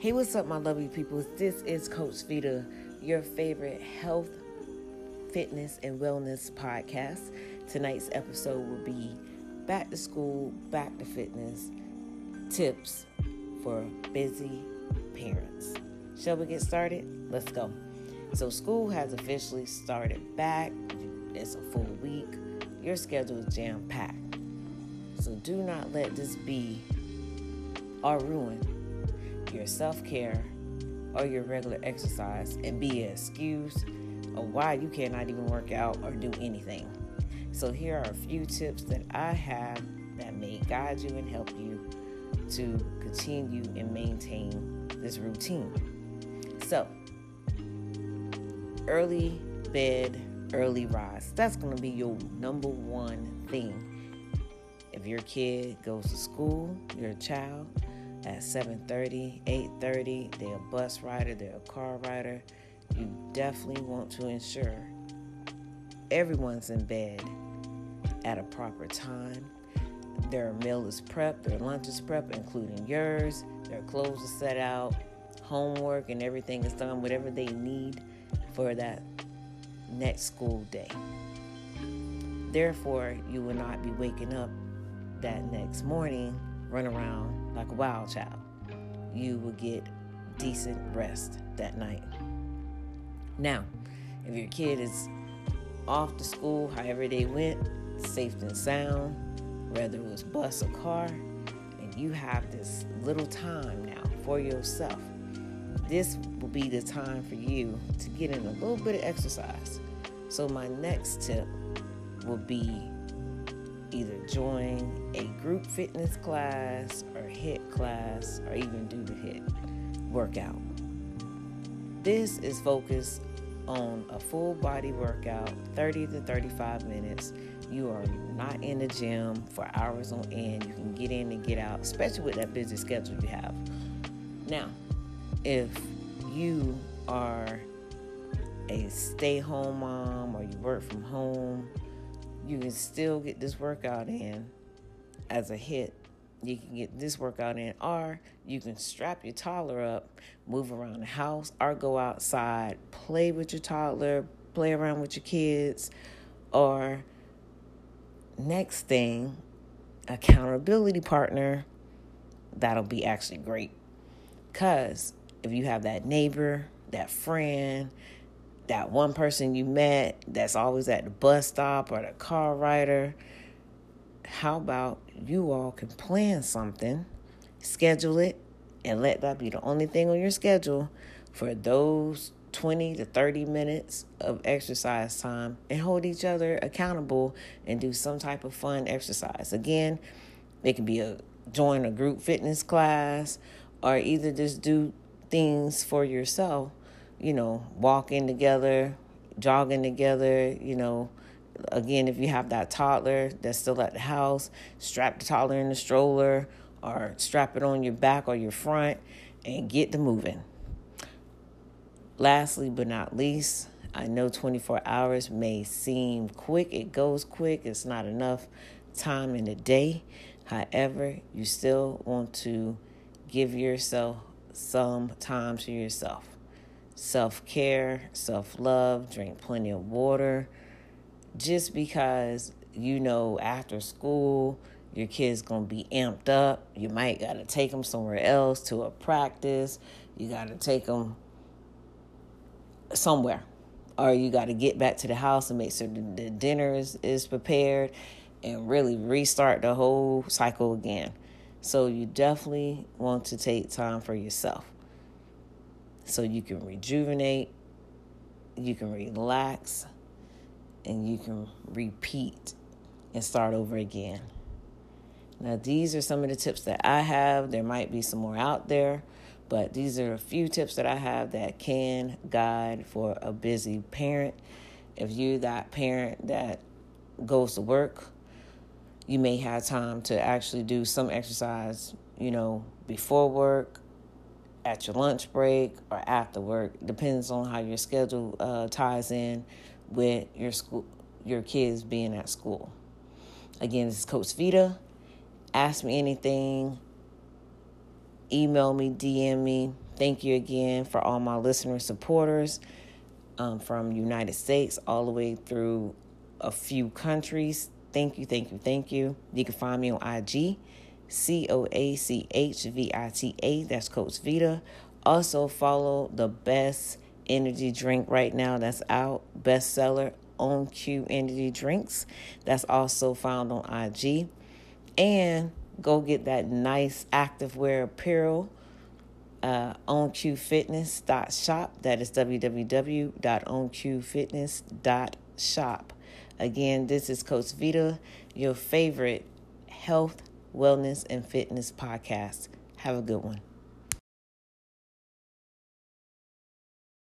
Hey, what's up, my lovely people? This is Coach Vita, your favorite health, fitness, and wellness podcast. Tonight's episode will be back to school, back to fitness tips for busy parents. Shall we get started? Let's go. So, school has officially started back. It's a full week. Your schedule is jam packed. So, do not let this be our ruin your self care or your regular exercise and be an excuse of why you cannot even work out or do anything. So, here are a few tips that I have that may guide you and help you to continue and maintain this routine. So, early bed, early rise. That's going to be your number one thing. If your kid goes to school, your child, at 7:30, 8:30, they're a bus rider, they're a car rider, you definitely want to ensure everyone's in bed at a proper time. Their meal is prepped, their lunch is prepped, including yours. Their clothes are set out, homework and everything is done, whatever they need for that next school day. Therefore, you will not be waking up that next morning, run around like a wild child. You will get decent rest that night. Now, if your kid is off to school, however they went, safe and sound, whether it was bus or car, and you have this little time now for yourself, this will be the time for you to get in a little bit of exercise. So, my next tip will be either join a group fitness class or HIIT class or even do the HIIT workout. This is focused on a full body workout, 30 to 35 minutes. You are not in the gym for hours on end. You can get in and get out, especially with that busy schedule you have. Now, if you are a stay home mom or you work from home, you can still get this workout in as a hit. You can get this workout in, or you can strap your toddler up, move around the house, or go outside, play with your toddler, play around with your kids, or next thing, accountability partner. That'll be actually great. Because if you have that neighbor, that friend, that one person you met that's always at the bus stop or the car rider, how about you all can plan something, schedule it, and let that be the only thing on your schedule for those 20 to 30 minutes of exercise time and hold each other accountable and do some type of fun exercise. Again, it can be a join a group fitness class or either just do things for yourself you know, walking together, jogging together, you know. Again, if you have that toddler that's still at the house, strap the toddler in the stroller or strap it on your back or your front and get the moving. Lastly, but not least, I know 24 hours may seem quick. It goes quick. It's not enough time in the day. However, you still want to give yourself some time to yourself self care, self love, drink plenty of water. Just because you know after school your kid's gonna be amped up, you might gotta take them somewhere else to a practice. You gotta take them somewhere, or you gotta get back to the house and make sure the dinner is, is prepared and really restart the whole cycle again. So you definitely want to take time for yourself so you can rejuvenate, you can relax, and you can repeat and start over again. Now, these are some of the tips that I have. There might be some more out there, but these are a few tips that I have that can guide for a busy parent. If you're that parent that goes to work, you may have time to actually do some exercise, you know, before work at your lunch break or after work. Depends on how your schedule uh, ties in with your school, your kids being at school. Again, this is Coach Vita. Ask me anything. Email me, DM me, Thank you again for all my listener supporters um, from United States all the way through a few countries. Thank you, thank you, thank you. You can find me on IG, C O A C H V I T A. That's Coach Vita. Also follow the best energy drink right now that's out, bestseller on Q Energy Drinks. That's also found on IG. And go get that nice activewear apparel uh, onqfitness.shop. That is www.onqfitness.shop. Again, this is Coach Vita, your favorite health, wellness, and fitness podcast. Have a good one.